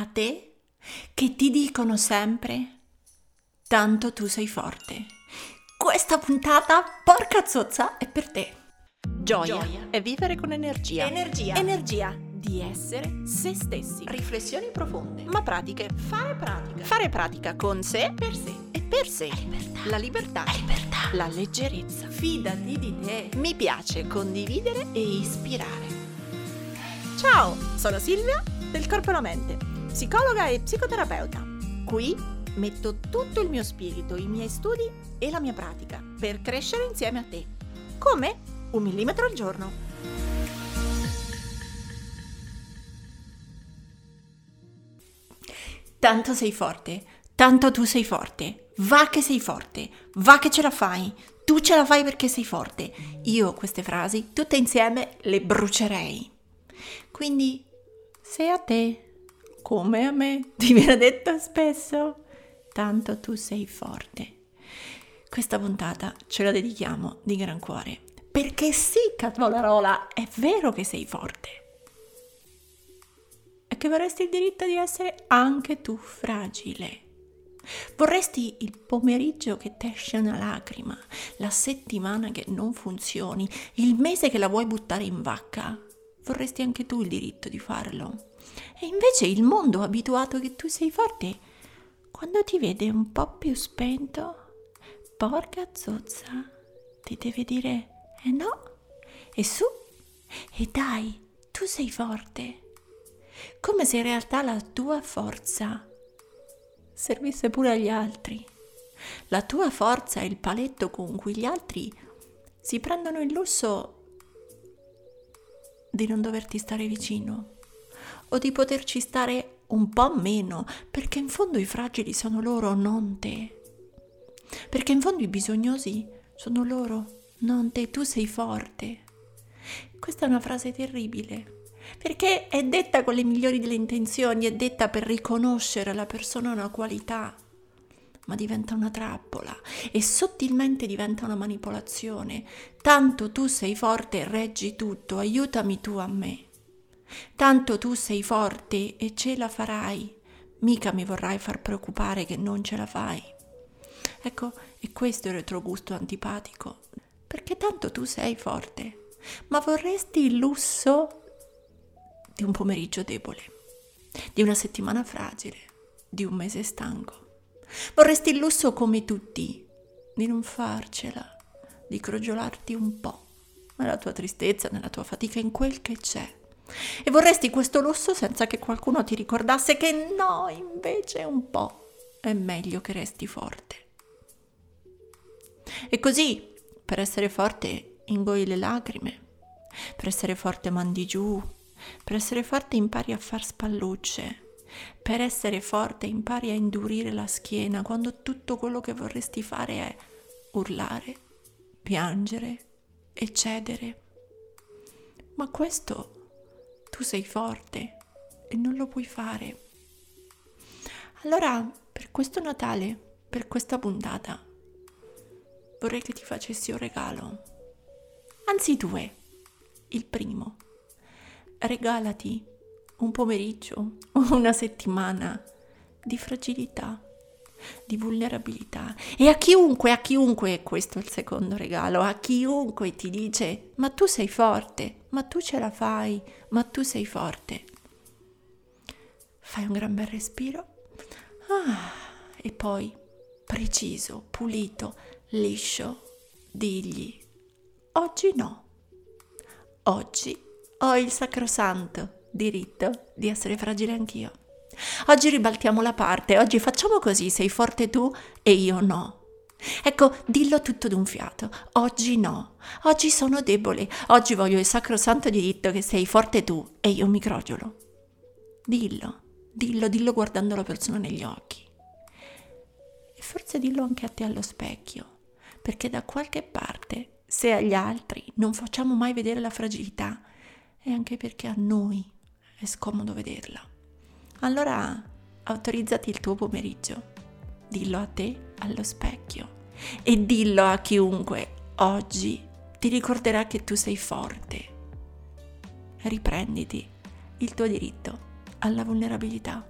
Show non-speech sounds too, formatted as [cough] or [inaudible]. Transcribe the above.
a te che ti dicono sempre tanto tu sei forte. Questa puntata, porca zozza, è per te. Gioia, Gioia è vivere con energia. Energia. Energia di essere se stessi. Riflessioni profonde. Ma pratiche. Fare pratica. Fare pratica con sé per sé e per sé. La libertà. La libertà. La leggerezza. Fidati di te. Mi piace condividere e ispirare. Ciao, sono Silvia del Corpo e la Mente, psicologa e psicoterapeuta. Qui metto tutto il mio spirito, i miei studi e la mia pratica per crescere insieme a te. Come? Un millimetro al giorno. Tanto sei forte, tanto tu sei forte. Va che sei forte, va che ce la fai. Tu ce la fai perché sei forte. Io queste frasi tutte insieme le brucerei. Quindi, se a te, come a me, ti viene detto spesso, tanto tu sei forte. Questa puntata ce la dedichiamo di gran cuore. Perché sì, cavolarola, è vero che sei forte. E che vorresti il diritto di essere anche tu fragile. Vorresti il pomeriggio che ti esce una lacrima, la settimana che non funzioni, il mese che la vuoi buttare in vacca vorresti anche tu il diritto di farlo. E invece il mondo abituato che tu sei forte, quando ti vede un po' più spento, porca zozza, ti deve dire eh no, e su, e dai, tu sei forte. Come se in realtà la tua forza servisse pure agli altri. La tua forza è il paletto con cui gli altri si prendono il lusso di non doverti stare vicino o di poterci stare un po' meno, perché in fondo i fragili sono loro, non te. Perché in fondo i bisognosi sono loro, non te, tu sei forte. Questa è una frase terribile, perché è detta con le migliori delle intenzioni, è detta per riconoscere alla persona una qualità ma diventa una trappola e sottilmente diventa una manipolazione. Tanto tu sei forte reggi tutto, aiutami tu a me. Tanto tu sei forte e ce la farai, mica mi vorrai far preoccupare che non ce la fai. Ecco, e questo è il retrogusto antipatico, perché tanto tu sei forte, ma vorresti il lusso di un pomeriggio debole, di una settimana fragile, di un mese stanco. Vorresti il lusso come tutti, di non farcela, di crogiolarti un po' nella tua tristezza, nella tua fatica, in quel che c'è. E vorresti questo lusso senza che qualcuno ti ricordasse che no, invece un po' è meglio che resti forte. E così, per essere forte, ingoi le lacrime, per essere forte mandi giù, per essere forte impari a far spallucce, per essere forte impari a indurire la schiena quando tutto quello che vorresti fare è urlare, piangere e cedere. Ma questo tu sei forte e non lo puoi fare. Allora, per questo Natale, per questa puntata, vorrei che ti facessi un regalo. Anzi due. Il primo. Regalati un pomeriggio o [laughs] una settimana di fragilità, di vulnerabilità. E a chiunque, a chiunque, questo è il secondo regalo, a chiunque ti dice, ma tu sei forte, ma tu ce la fai, ma tu sei forte. Fai un gran bel respiro ah, e poi, preciso, pulito, liscio, digli, oggi no, oggi ho il sacrosanto diritto di essere fragile anch'io. Oggi ribaltiamo la parte, oggi facciamo così, sei forte tu e io no. Ecco, dillo tutto d'un fiato. Oggi no. Oggi sono debole. Oggi voglio il sacrosanto diritto che sei forte tu e io mi crogiolo. Dillo, dillo, dillo guardando la persona negli occhi. E forse dillo anche a te allo specchio, perché da qualche parte, se agli altri non facciamo mai vedere la fragilità, è anche perché a noi è scomodo vederla. Allora autorizzati il tuo pomeriggio, dillo a te allo specchio e dillo a chiunque oggi ti ricorderà che tu sei forte. Riprenditi il tuo diritto alla vulnerabilità.